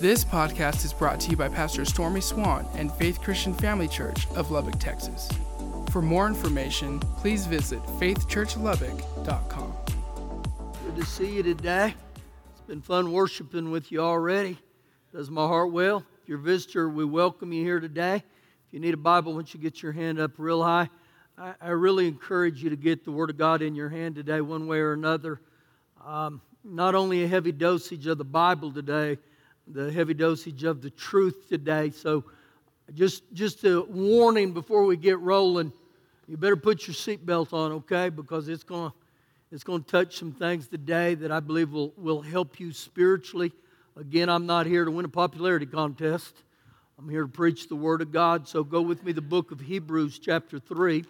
This podcast is brought to you by Pastor Stormy Swann and Faith Christian Family Church of Lubbock, Texas. For more information, please visit faithchurchlubbock.com. Good to see you today. It's been fun worshiping with you already. Does my heart well. If you're a visitor, we welcome you here today. If you need a Bible, once you get your hand up real high, I, I really encourage you to get the Word of God in your hand today, one way or another. Um, not only a heavy dosage of the Bible today, the heavy dosage of the truth today. So, just just a warning before we get rolling, you better put your seatbelt on, okay? Because it's going it's going to touch some things today that I believe will, will help you spiritually. Again, I'm not here to win a popularity contest. I'm here to preach the Word of God. So go with me the book of Hebrews, chapter 3.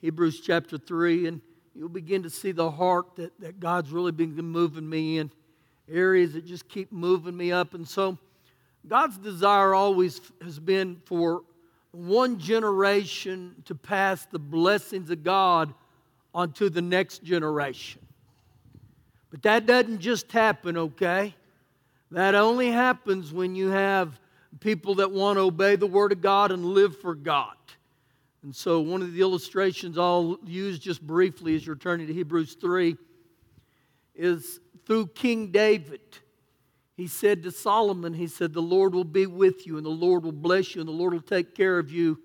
Hebrews, chapter 3, and you'll begin to see the heart that, that God's really been moving me in, areas that just keep moving me up. And so God's desire always has been for one generation to pass the blessings of God onto the next generation. But that doesn't just happen, okay? That only happens when you have people that want to obey the Word of God and live for God. And so, one of the illustrations I'll use just briefly as you're turning to Hebrews 3 is through King David. He said to Solomon, He said, The Lord will be with you, and the Lord will bless you, and the Lord will take care of you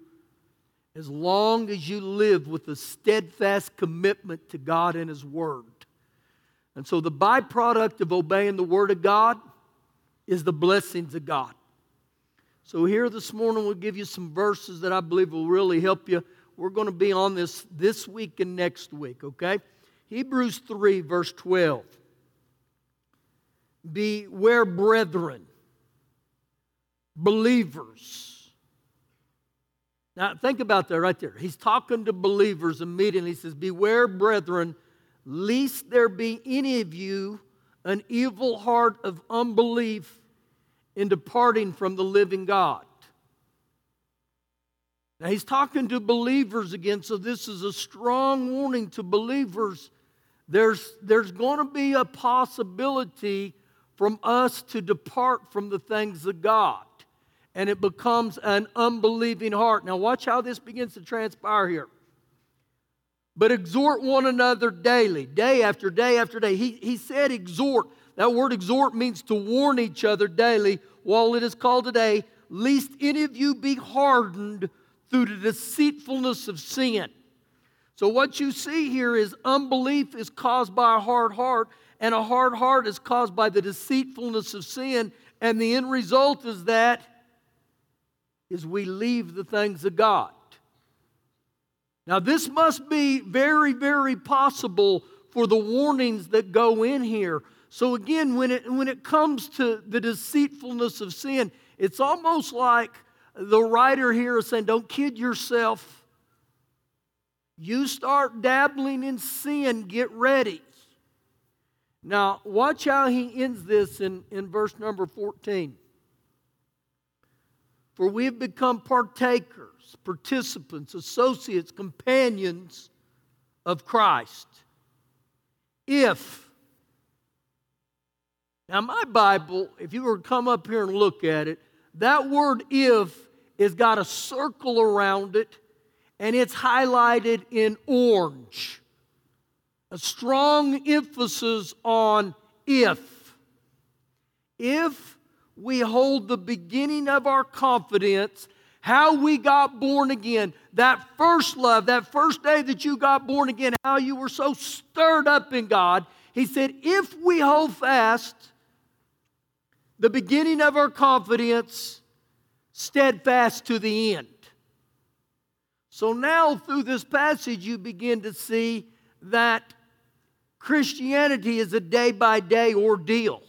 as long as you live with a steadfast commitment to God and His Word. And so the byproduct of obeying the Word of God is the blessings of God. So here this morning we'll give you some verses that I believe will really help you. We're going to be on this this week and next week, okay? Hebrews 3, verse 12. Beware, brethren, believers now, think about that right there. He's talking to believers immediately. He says, Beware, brethren, lest there be any of you an evil heart of unbelief in departing from the living God. Now, he's talking to believers again, so this is a strong warning to believers. There's, there's going to be a possibility from us to depart from the things of God and it becomes an unbelieving heart. Now, watch how this begins to transpire here. But exhort one another daily, day after day after day. He, he said exhort. That word exhort means to warn each other daily while it is called today, lest any of you be hardened through the deceitfulness of sin. So, what you see here is unbelief is caused by a hard heart, and a hard heart is caused by the deceitfulness of sin. And the end result is that is we leave the things of God. Now, this must be very, very possible for the warnings that go in here. So, again, when it, when it comes to the deceitfulness of sin, it's almost like the writer here is saying, Don't kid yourself. You start dabbling in sin, get ready. Now, watch how he ends this in, in verse number 14. For we have become partakers, participants, associates, companions of Christ. If, now my Bible, if you were to come up here and look at it, that word if has got a circle around it and it's highlighted in orange. A strong emphasis on if. If we hold the beginning of our confidence, how we got born again, that first love, that first day that you got born again, how you were so stirred up in God. He said, if we hold fast the beginning of our confidence, steadfast to the end. So now, through this passage, you begin to see that Christianity is a day by day ordeal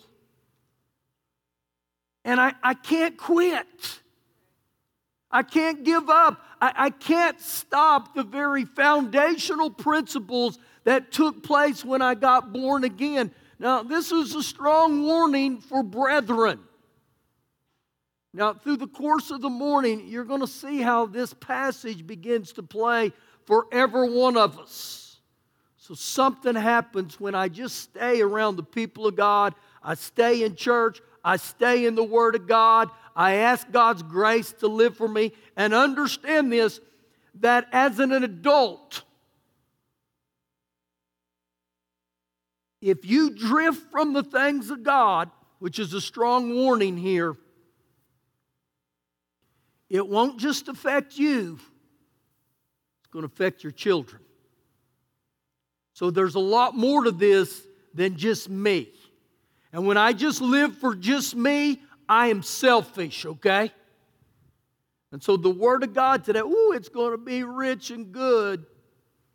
and I, I can't quit. I can't give up. I, I can't stop the very foundational principles that took place when I got born again. Now, this is a strong warning for brethren. Now, through the course of the morning, you're going to see how this passage begins to play for every one of us. So, something happens when I just stay around the people of God, I stay in church, I stay in the Word of God. I ask God's grace to live for me. And understand this that as an adult, if you drift from the things of God, which is a strong warning here, it won't just affect you, it's going to affect your children. So there's a lot more to this than just me. And when I just live for just me, I am selfish, okay? And so the Word of God today, ooh, it's going to be rich and good.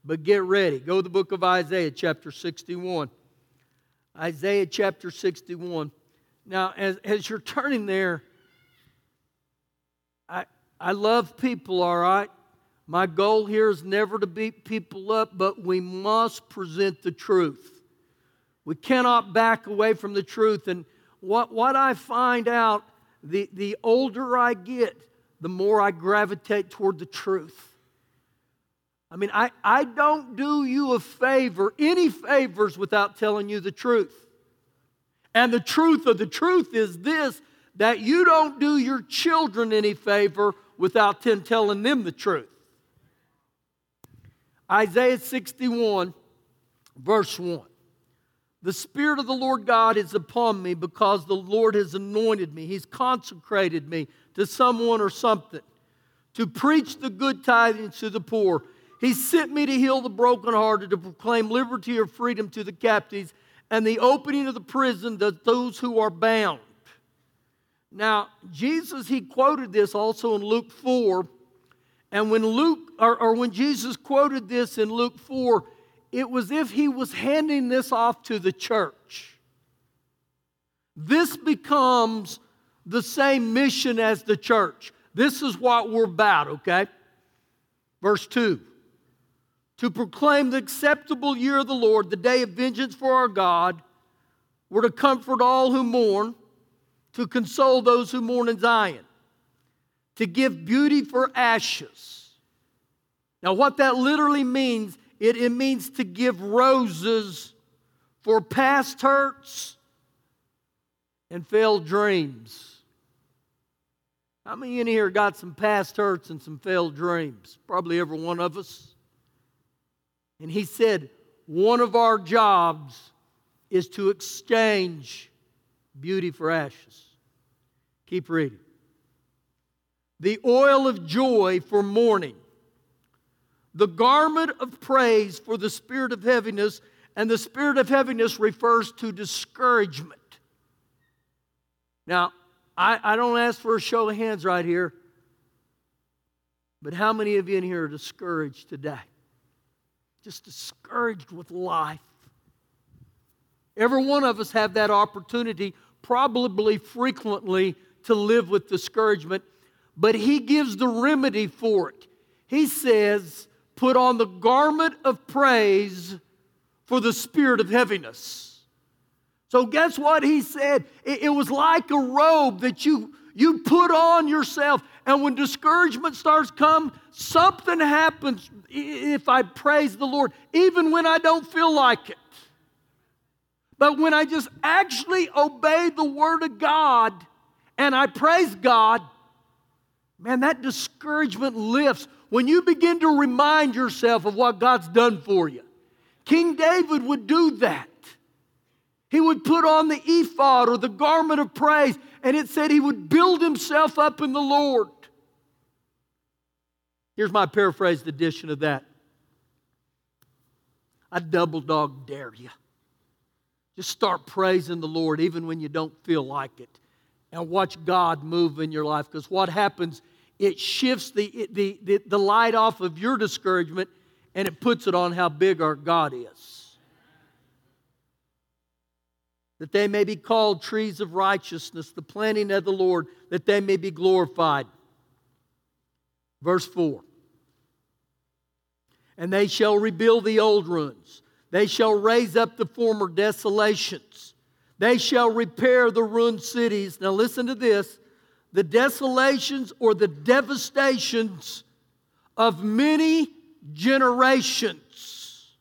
But get ready. Go to the book of Isaiah, chapter 61. Isaiah chapter 61. Now, as, as you're turning there, I, I love people, all right? My goal here is never to beat people up, but we must present the truth. We cannot back away from the truth. And what, what I find out, the, the older I get, the more I gravitate toward the truth. I mean, I, I don't do you a favor, any favors, without telling you the truth. And the truth of the truth is this that you don't do your children any favor without telling them the truth. Isaiah 61, verse 1. The Spirit of the Lord God is upon me because the Lord has anointed me. He's consecrated me to someone or something to preach the good tidings to the poor. He sent me to heal the brokenhearted, to proclaim liberty or freedom to the captives, and the opening of the prison to those who are bound. Now, Jesus, he quoted this also in Luke 4. And when Luke, or, or when Jesus quoted this in Luke 4, it was if he was handing this off to the church. This becomes the same mission as the church. This is what we're about, okay? Verse 2 To proclaim the acceptable year of the Lord, the day of vengeance for our God. We're to comfort all who mourn, to console those who mourn in Zion, to give beauty for ashes. Now, what that literally means, it, it means to give roses for past hurts and failed dreams. How many in here got some past hurts and some failed dreams? Probably every one of us. And he said, one of our jobs is to exchange beauty for ashes. Keep reading. The oil of joy for mourning, the garment of praise for the spirit of heaviness, and the spirit of heaviness refers to discouragement. Now, I, I don't ask for a show of hands right here, but how many of you in here are discouraged today? Just discouraged with life. Every one of us have that opportunity, probably frequently, to live with discouragement, but he gives the remedy for it. He says, Put on the garment of praise for the spirit of heaviness. So, guess what he said? It, it, was like a robe that you, you put on yourself. And when discouragement starts come, something happens if I praise the Lord, even when I don't feel like it. But when I just actually obey the Word of God and I praise God, man, that discouragement lifts when you begin to remind yourself of what God's done for you. King David would do that. He would put on the ephod or the garment of praise, and it said he would build himself up in the Lord. Here's my paraphrased edition of that. I double dog dare you. Just start praising the Lord even when you don't feel like it. And watch God move in your life. Because what happens, it shifts the, the, the, the light off of your discouragement and it puts it on how big our God is that they may be called trees of righteousness, the planting of the Lord, that they may be glorified. Verse 4 And they shall rebuild the old ruins, they shall raise up the former desolations, they shall repair the ruined cities. Now, listen to this the desolations or the devastations of many generations.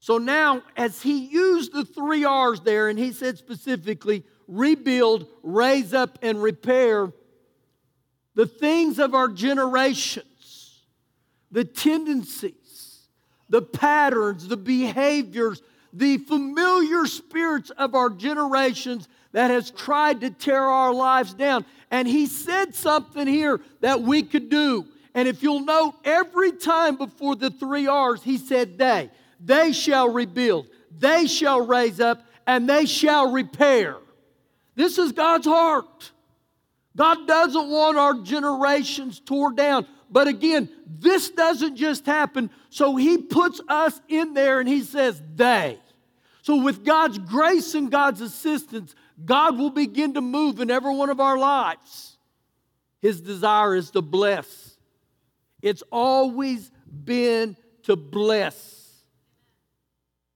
So now, as he used the three R's there, and he said specifically, rebuild, raise up, and repair, the things of our generations, the tendencies, the patterns, the behaviors, the familiar spirits of our generations that has tried to tear our lives down. And he said something here that we could do. And if you'll note, every time before the three R's, he said they. They shall rebuild, they shall raise up, and they shall repair. This is God's heart. God doesn't want our generations tore down. But again, this doesn't just happen. So he puts us in there and he says, they. So, with God's grace and God's assistance, God will begin to move in every one of our lives. His desire is to bless, it's always been to bless.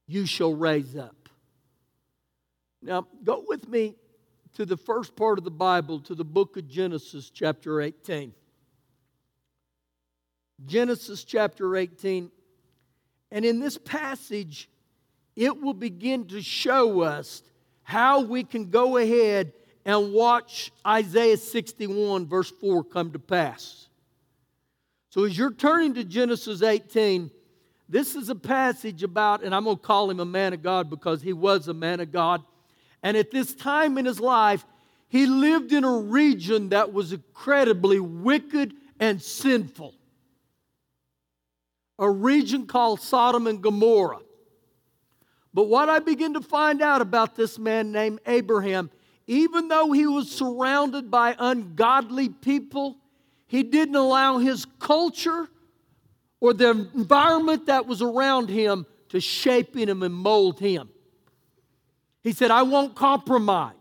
You shall raise up. Now, go with me to the first part of the Bible, to the book of Genesis, chapter 18. Genesis chapter 18. And in this passage, it will begin to show us how we can go ahead and watch Isaiah 61, verse 4, come to pass. So, as you're turning to Genesis 18, this is a passage about, and I'm going to call him a man of God because he was a man of God. And at this time in his life, he lived in a region that was incredibly wicked and sinful. A region called Sodom and Gomorrah. But what I begin to find out about this man named Abraham, even though he was surrounded by ungodly people, he didn't allow his culture or the environment that was around him to shape him and mold him. He said, I won't compromise.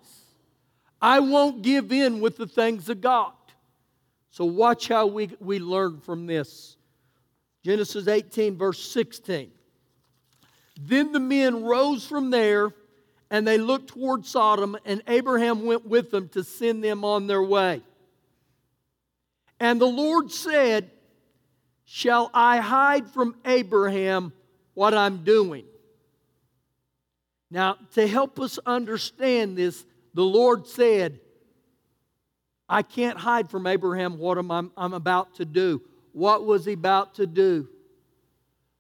I won't give in with the things of God. So, watch how we, we learn from this. Genesis 18, verse 16. Then the men rose from there and they looked toward Sodom, and Abraham went with them to send them on their way. And the Lord said, Shall I hide from Abraham what I'm doing? Now, to help us understand this, the Lord said, I can't hide from Abraham what I'm, I'm about to do. What was he about to do?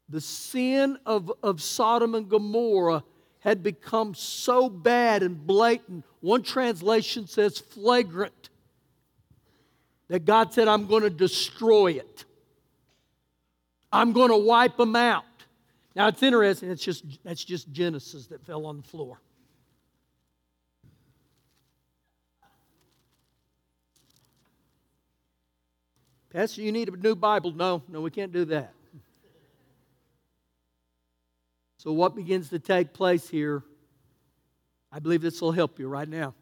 The sin of, of Sodom and Gomorrah had become so bad and blatant. One translation says flagrant. That God said, I'm going to destroy it. I'm going to wipe them out. Now it's interesting, it's just, that's just Genesis that fell on the floor. Pastor, you need a new Bible. No, no, we can't do that. So, what begins to take place here? I believe this will help you right now.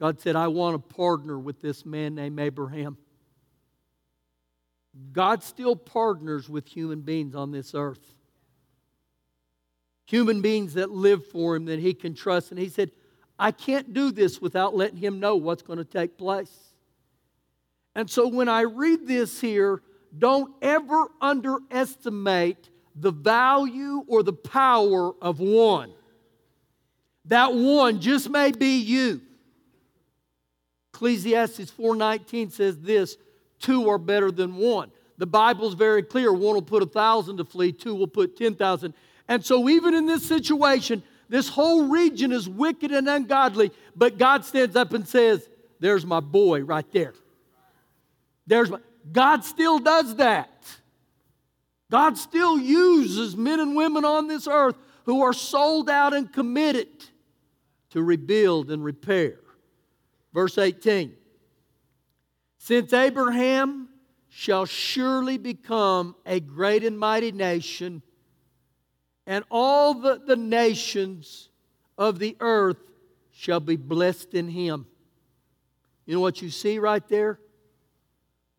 God said, I want to partner with this man named Abraham. God still partners with human beings on this earth. Human beings that live for Him, that He can trust. And He said, I can't do this without letting Him know what's going to take place. And so when I read this here, don't ever underestimate the value or the power of one. That one just may be you. Ecclesiastes 4:19 says this, two are better than one. The Bible's very clear. One will put a thousand to flee, two will put 10,000. And so, even in this situation, this whole region is wicked and ungodly, but God stands up and says, There's my boy right there. There's God still does that. God still uses men and women on this earth who are sold out and committed to rebuild and repair. Verse 18 since Abraham shall surely become a great and mighty nation, and all the, the nations of the earth shall be blessed in him. You know what you see right there?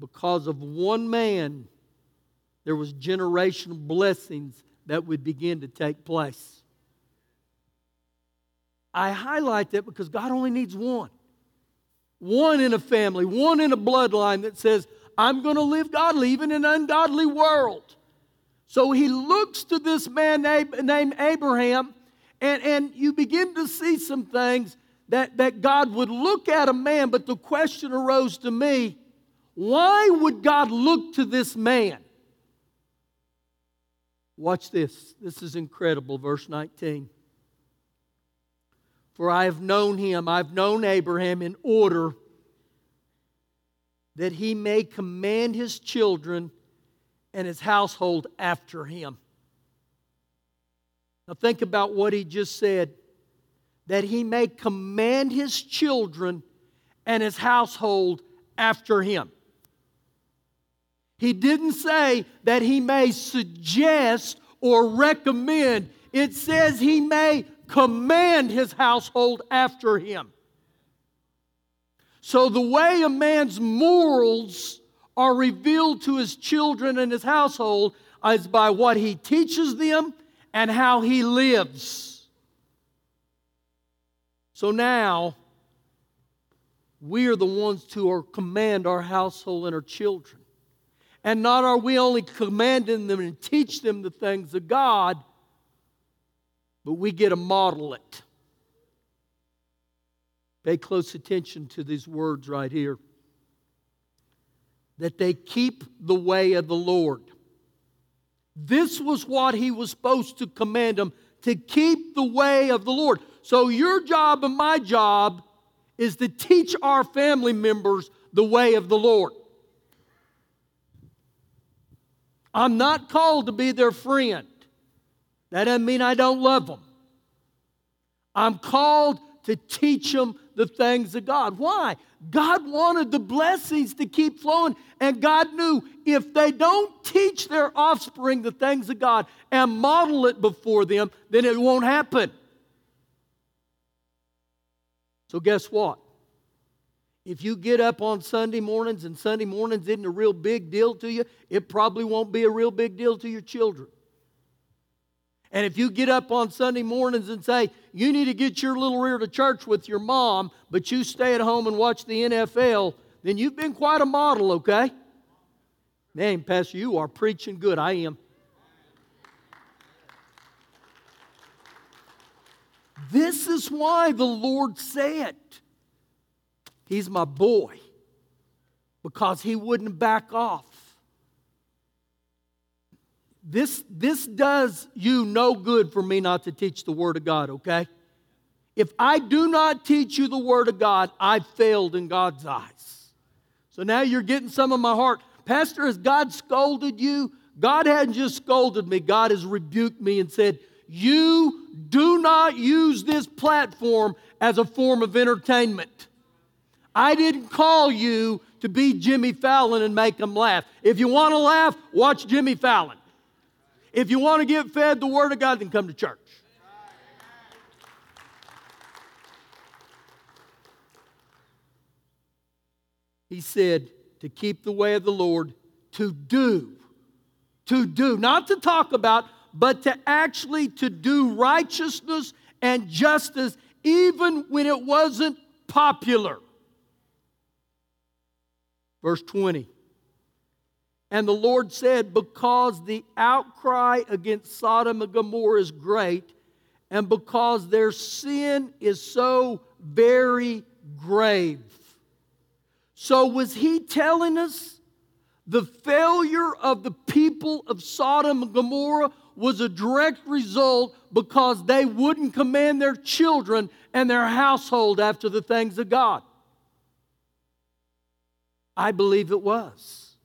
Because of one man, there was generational blessings that would begin to take place. I highlight that because God only needs one one in a family, one in a bloodline that says, I'm going to live godly, even in an ungodly world. So he looks to this man named Abraham, and, and you begin to see some things that, that God would look at a man, but the question arose to me why would God look to this man? Watch this. This is incredible. Verse 19. For I have known him, I've known Abraham in order that he may command his children and his household after him. Now, think about what he just said that he may command his children and his household after him. He didn't say that he may suggest or recommend, it says he may command his household after him. So, the way a man's morals are revealed to his children and his household is by what he teaches them and how he lives. So now, we are the ones to command our household and our children. And not are we only commanding them and teach them the things of God, but we get to model it. Pay close attention to these words right here. That they keep the way of the Lord. This was what he was supposed to command them to keep the way of the Lord. So, your job and my job is to teach our family members the way of the Lord. I'm not called to be their friend. That doesn't mean I don't love them. I'm called to teach them the things of God. Why? God wanted the blessings to keep flowing, and God knew if they don't teach their offspring the things of God and model it before them, then it won't happen. So, guess what? If you get up on Sunday mornings and Sunday mornings isn't a real big deal to you, it probably won't be a real big deal to your children. And if you get up on Sunday mornings and say, you need to get your little rear to church with your mom, but you stay at home and watch the NFL, then you've been quite a model, okay? Man, Pastor, you are preaching good. I am. This is why the Lord said, He's my boy because he wouldn't back off. This, this does you no good for me not to teach the Word of God, okay? If I do not teach you the Word of God, I've failed in God's eyes. So now you're getting some of my heart. Pastor, has God scolded you? God hadn't just scolded me, God has rebuked me and said, You do not use this platform as a form of entertainment. I didn't call you to be Jimmy Fallon and make them laugh. If you want to laugh, watch Jimmy Fallon. If you want to get fed the Word of God, then come to church. He said to keep the way of the Lord, to do, to do, not to talk about, but to actually to do righteousness and justice even when it wasn't popular. Verse 20. And the Lord said, Because the outcry against Sodom and Gomorrah is great, and because their sin is so very grave. So, was he telling us the failure of the people of Sodom and Gomorrah was a direct result because they wouldn't command their children and their household after the things of God? I believe it was.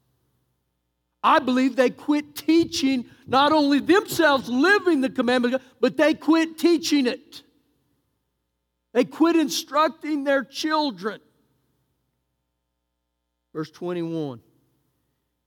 I believe they quit teaching not only themselves living the commandment, but they quit teaching it. They quit instructing their children. Verse 21.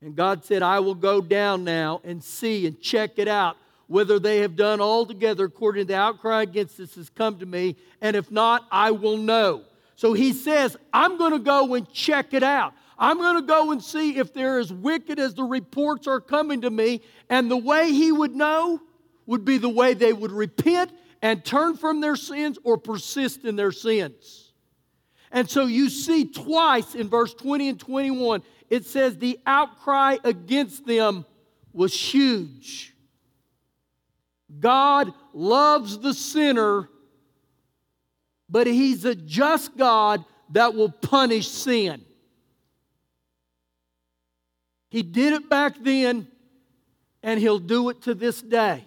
And God said, I will go down now and see and check it out whether they have done altogether according to the outcry against us has come to me, and if not, I will know. So he says, I'm going to go and check it out. I'm going to go and see if they're as wicked as the reports are coming to me. And the way he would know would be the way they would repent and turn from their sins or persist in their sins. And so you see twice in verse 20 and 21, it says the outcry against them was huge. God loves the sinner, but He's a just God that will punish sin. He did it back then, and He'll do it to this day.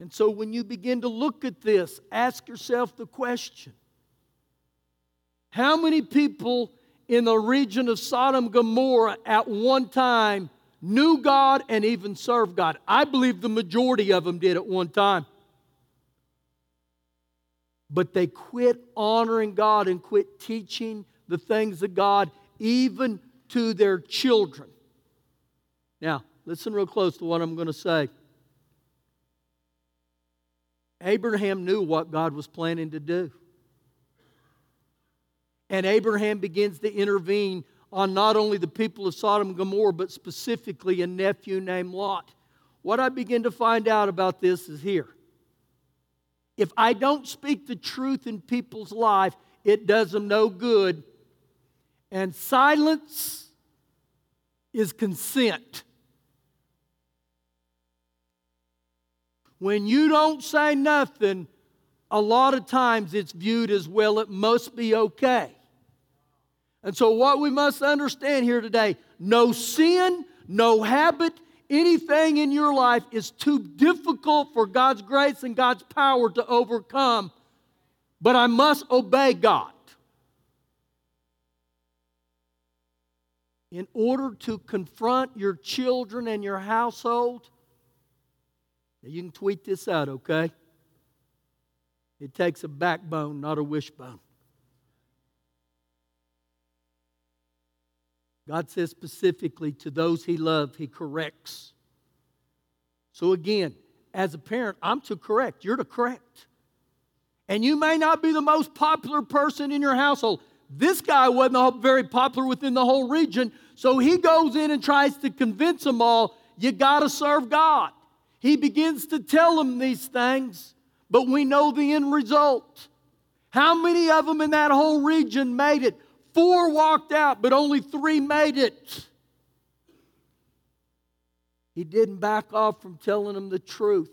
And so when you begin to look at this, ask yourself the question How many people in the region of Sodom Gomorrah at one time knew God and even served God? I believe the majority of them did at one time. But they quit honoring God and quit teaching the things of God, even to their children. Now, listen real close to what I'm going to say. Abraham knew what God was planning to do. And Abraham begins to intervene on not only the people of Sodom and Gomorrah, but specifically a nephew named Lot. What I begin to find out about this is here. If I don't speak the truth in people's life, it does them no good. And silence is consent. When you don't say nothing, a lot of times it's viewed as well, it must be okay. And so, what we must understand here today no sin, no habit, anything in your life is too difficult for God's grace and God's power to overcome, but I must obey God. In order to confront your children and your household, you can tweet this out, okay? It takes a backbone, not a wishbone. God says specifically to those he loves, he corrects. So again, as a parent, I'm to correct. You're to correct. And you may not be the most popular person in your household. This guy wasn't very popular within the whole region, so he goes in and tries to convince them all you got to serve God. He begins to tell them these things, but we know the end result. How many of them in that whole region made it? Four walked out, but only three made it. He didn't back off from telling them the truth.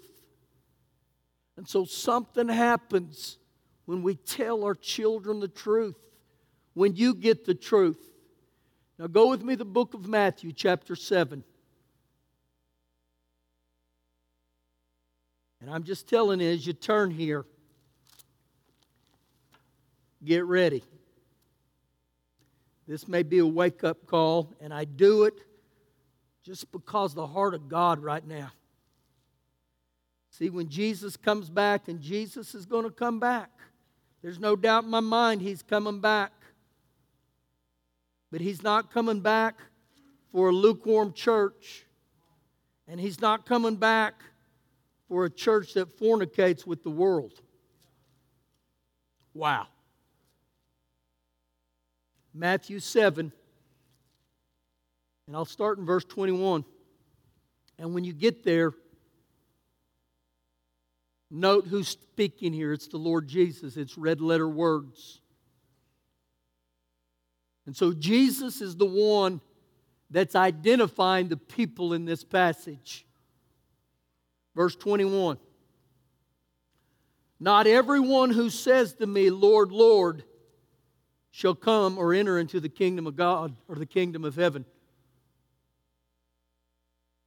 And so something happens when we tell our children the truth when you get the truth. Now go with me the book of Matthew, chapter 7. And I'm just telling you, as you turn here, get ready. This may be a wake up call, and I do it just because the heart of God right now. See, when Jesus comes back, and Jesus is going to come back, there's no doubt in my mind he's coming back. But he's not coming back for a lukewarm church. And he's not coming back for a church that fornicates with the world. Wow. Matthew 7, and I'll start in verse 21. And when you get there, note who's speaking here. It's the Lord Jesus, it's red letter words. And so Jesus is the one that's identifying the people in this passage. Verse 21 Not everyone who says to me, Lord, Lord, shall come or enter into the kingdom of God or the kingdom of heaven.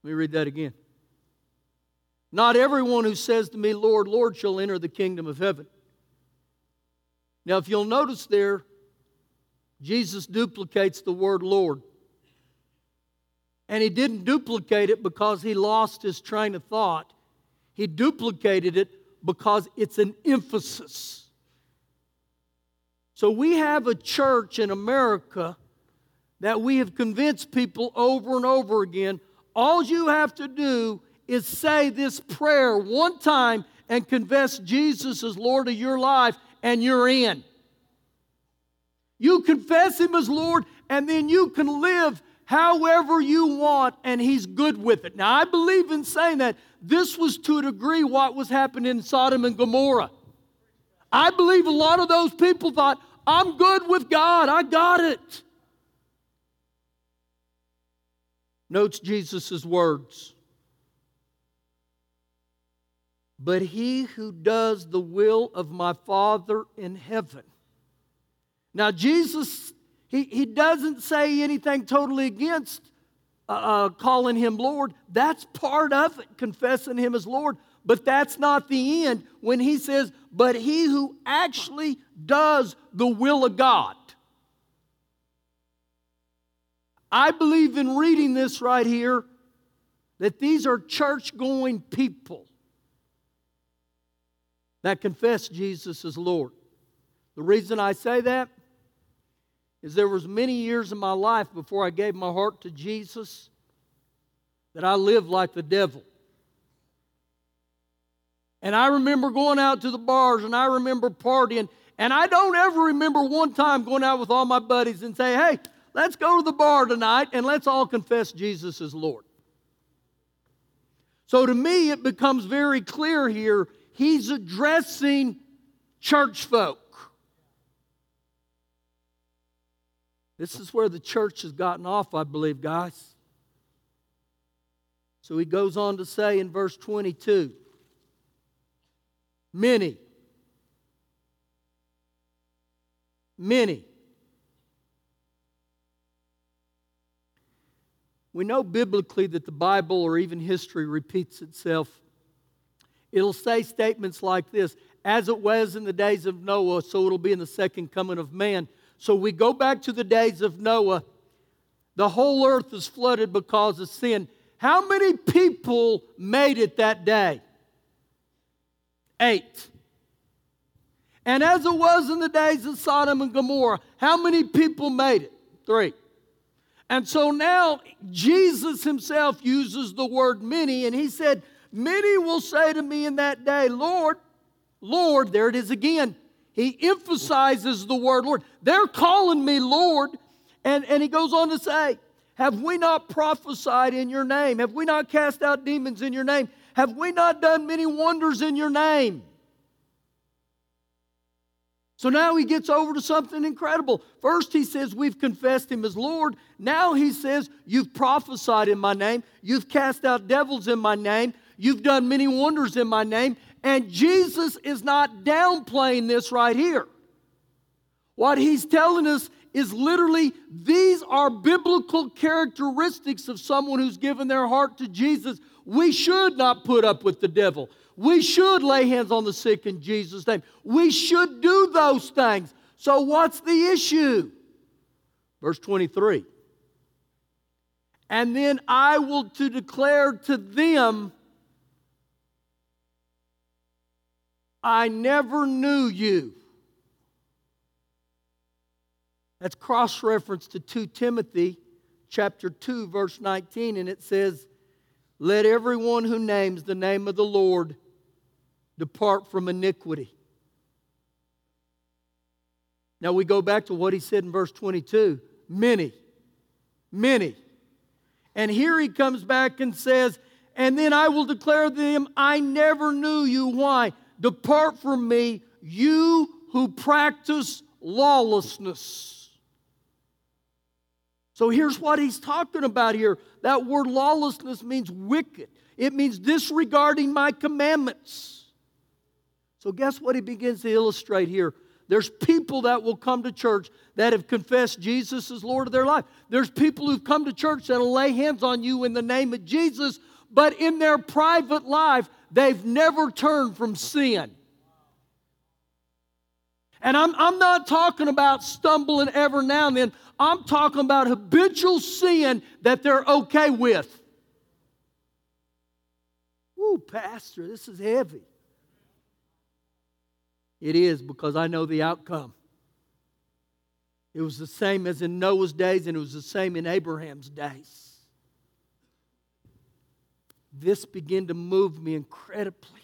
Let me read that again. Not everyone who says to me, Lord, Lord, shall enter the kingdom of heaven. Now, if you'll notice there, Jesus duplicates the word Lord. And he didn't duplicate it because he lost his train of thought. He duplicated it because it's an emphasis. So we have a church in America that we have convinced people over and over again all you have to do is say this prayer one time and confess Jesus as Lord of your life, and you're in. You confess Him as Lord, and then you can live however you want, and He's good with it. Now, I believe in saying that this was to a degree what was happening in Sodom and Gomorrah. I believe a lot of those people thought, I'm good with God, I got it. notes Jesus' words. But he who does the will of my Father in heaven. Now, Jesus, he, he doesn't say anything totally against uh, uh, calling him Lord. That's part of it, confessing him as Lord. But that's not the end when he says, but he who actually does the will of God. I believe in reading this right here that these are church going people that confess Jesus as Lord. The reason I say that is there was many years in my life before I gave my heart to Jesus that I lived like the devil. And I remember going out to the bars and I remember partying. And I don't ever remember one time going out with all my buddies and say, hey, let's go to the bar tonight and let's all confess Jesus as Lord. So to me, it becomes very clear here he's addressing church folk. This is where the church has gotten off, I believe, guys. So he goes on to say in verse 22 Many, many. We know biblically that the Bible or even history repeats itself. It'll say statements like this as it was in the days of Noah, so it'll be in the second coming of man. So we go back to the days of Noah. The whole earth is flooded because of sin. How many people made it that day? Eight. And as it was in the days of Sodom and Gomorrah, how many people made it? Three. And so now Jesus himself uses the word many, and he said, Many will say to me in that day, Lord, Lord, there it is again. He emphasizes the word Lord. They're calling me Lord. And, and he goes on to say, Have we not prophesied in your name? Have we not cast out demons in your name? Have we not done many wonders in your name? So now he gets over to something incredible. First, he says, We've confessed him as Lord. Now he says, You've prophesied in my name. You've cast out devils in my name. You've done many wonders in my name. And Jesus is not downplaying this right here. What he's telling us is literally these are biblical characteristics of someone who's given their heart to Jesus. We should not put up with the devil. We should lay hands on the sick in Jesus' name. We should do those things. So, what's the issue? Verse 23. And then I will to declare to them I never knew you. That's cross reference to 2 Timothy chapter 2 verse 19 and it says let everyone who names the name of the Lord depart from iniquity. Now we go back to what he said in verse 22 many, many. And here he comes back and says, And then I will declare to them, I never knew you. Why? Depart from me, you who practice lawlessness. So here's what he's talking about here. That word lawlessness means wicked, it means disregarding my commandments. So, guess what he begins to illustrate here? There's people that will come to church that have confessed Jesus as Lord of their life. There's people who've come to church that'll lay hands on you in the name of Jesus, but in their private life, they've never turned from sin. And I'm, I'm not talking about stumbling every now and then. I'm talking about habitual sin that they're okay with. Ooh, Pastor, this is heavy. It is because I know the outcome. It was the same as in Noah's days, and it was the same in Abraham's days this began to move me incredibly.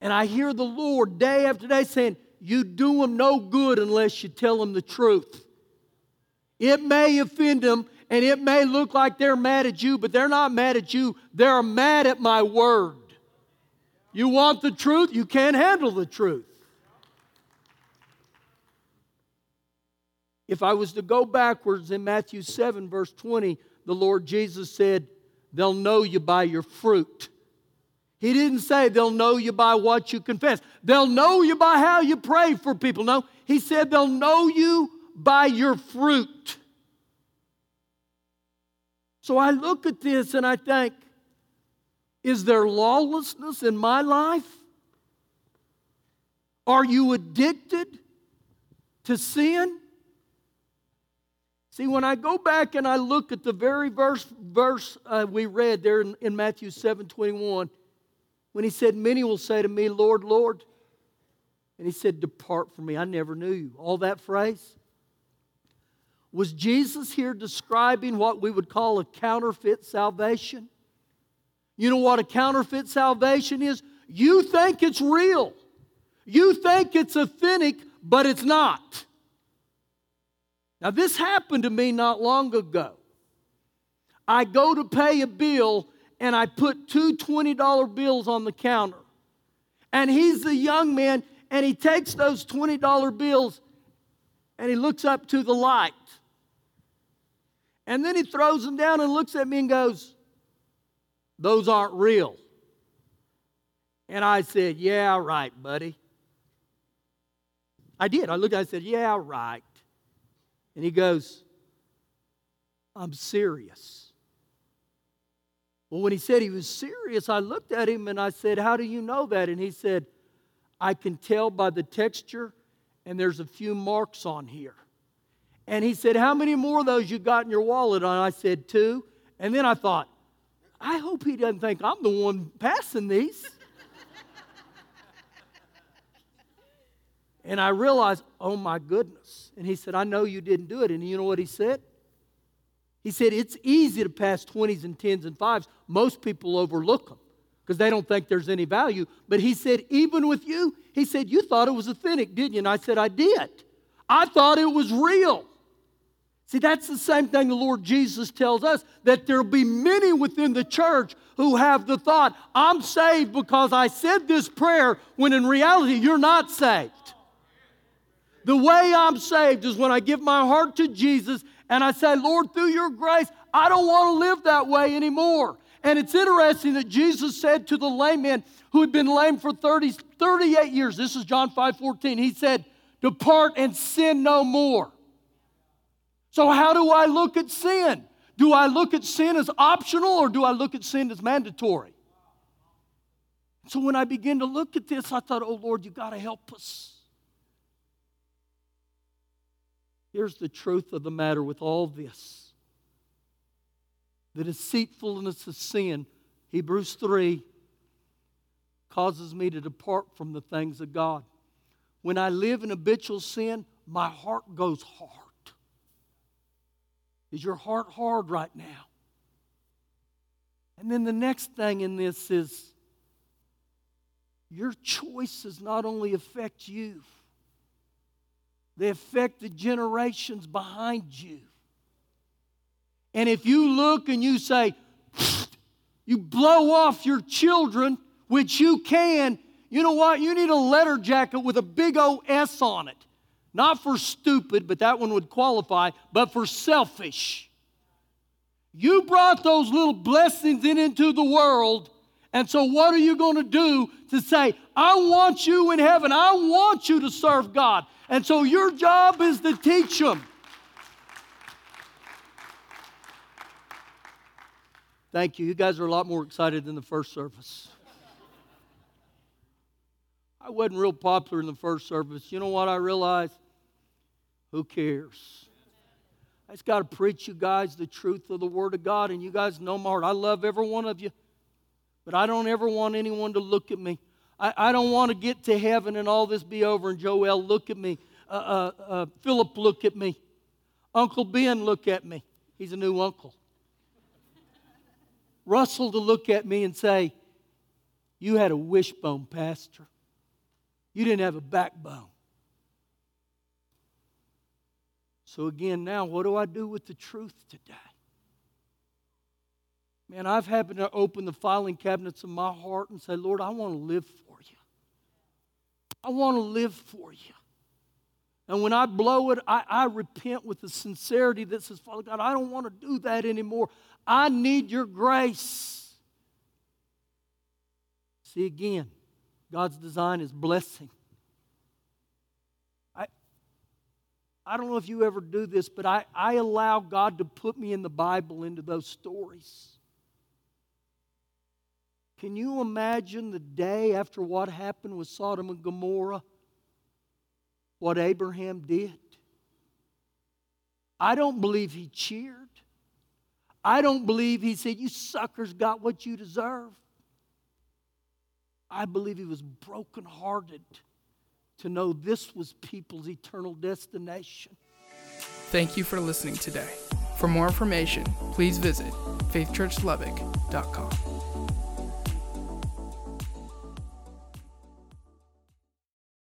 And I hear the Lord day after day saying, You do them no good unless you tell them the truth. It may offend them and it may look like they're mad at you, but they're not mad at you. They're mad at my word. You want the truth? You can't handle the truth. If I was to go backwards in Matthew 7, verse 20, the Lord Jesus said, They'll know you by your fruit. He didn't say they'll know you by what you confess. They'll know you by how you pray for people. No, he said they'll know you by your fruit. So I look at this and I think, is there lawlessness in my life? Are you addicted to sin? See, when I go back and I look at the very verse, verse uh, we read there in, in Matthew 7 21, when he said, Many will say to me, Lord, Lord. And he said, Depart from me, I never knew you. All that phrase. Was Jesus here describing what we would call a counterfeit salvation? You know what a counterfeit salvation is? You think it's real, you think it's authentic, but it's not. Now, this happened to me not long ago. I go to pay a bill and I put two $20 bills on the counter. And he's the young man, and he takes those $20 bills and he looks up to the light. And then he throws them down and looks at me and goes, Those aren't real. And I said, Yeah, right, buddy. I did. I looked I said, Yeah, right. And he goes, I'm serious. Well, when he said he was serious, I looked at him and I said, How do you know that? And he said, I can tell by the texture, and there's a few marks on here. And he said, How many more of those you got in your wallet? And I said, Two. And then I thought, I hope he doesn't think I'm the one passing these. And I realized, oh my goodness. And he said, I know you didn't do it. And you know what he said? He said, It's easy to pass 20s and 10s and 5s. Most people overlook them because they don't think there's any value. But he said, Even with you, he said, You thought it was authentic, didn't you? And I said, I did. I thought it was real. See, that's the same thing the Lord Jesus tells us that there'll be many within the church who have the thought, I'm saved because I said this prayer, when in reality, you're not saved. The way I'm saved is when I give my heart to Jesus and I say, Lord, through your grace, I don't want to live that way anymore. And it's interesting that Jesus said to the lame man who had been lame for 30, 38 years, this is John 5 14, he said, Depart and sin no more. So, how do I look at sin? Do I look at sin as optional or do I look at sin as mandatory? So, when I began to look at this, I thought, oh Lord, you got to help us. Here's the truth of the matter with all this the deceitfulness of sin, Hebrews 3, causes me to depart from the things of God. When I live in habitual sin, my heart goes hard. Is your heart hard right now? And then the next thing in this is your choices not only affect you, they affect the generations behind you. And if you look and you say, you blow off your children, which you can, you know what? You need a letter jacket with a big O S on it. Not for stupid, but that one would qualify, but for selfish. You brought those little blessings in into the world, and so what are you going to do to say, I want you in heaven, I want you to serve God? And so your job is to teach them. Thank you. You guys are a lot more excited than the first service. I wasn't real popular in the first service. You know what I realized? Who cares? I just got to preach you guys the truth of the Word of God, and you guys know my heart. I love every one of you, but I don't ever want anyone to look at me I, I don't want to get to heaven and all this be over and Joel, look at me. Uh, uh, uh, Philip, look at me. Uncle Ben, look at me. He's a new uncle. Russell to look at me and say, You had a wishbone, Pastor. You didn't have a backbone. So, again, now, what do I do with the truth today? Man, I've happened to open the filing cabinets of my heart and say, Lord, I want to live for you. I want to live for you. And when I blow it, I, I repent with a sincerity that says, Father God, I don't want to do that anymore. I need your grace. See again, God's design is blessing. I, I don't know if you ever do this, but I, I allow God to put me in the Bible into those stories. Can you imagine the day after what happened with Sodom and Gomorrah? What Abraham did? I don't believe he cheered. I don't believe he said, You suckers got what you deserve. I believe he was brokenhearted to know this was people's eternal destination. Thank you for listening today. For more information, please visit faithchurchlubbock.com.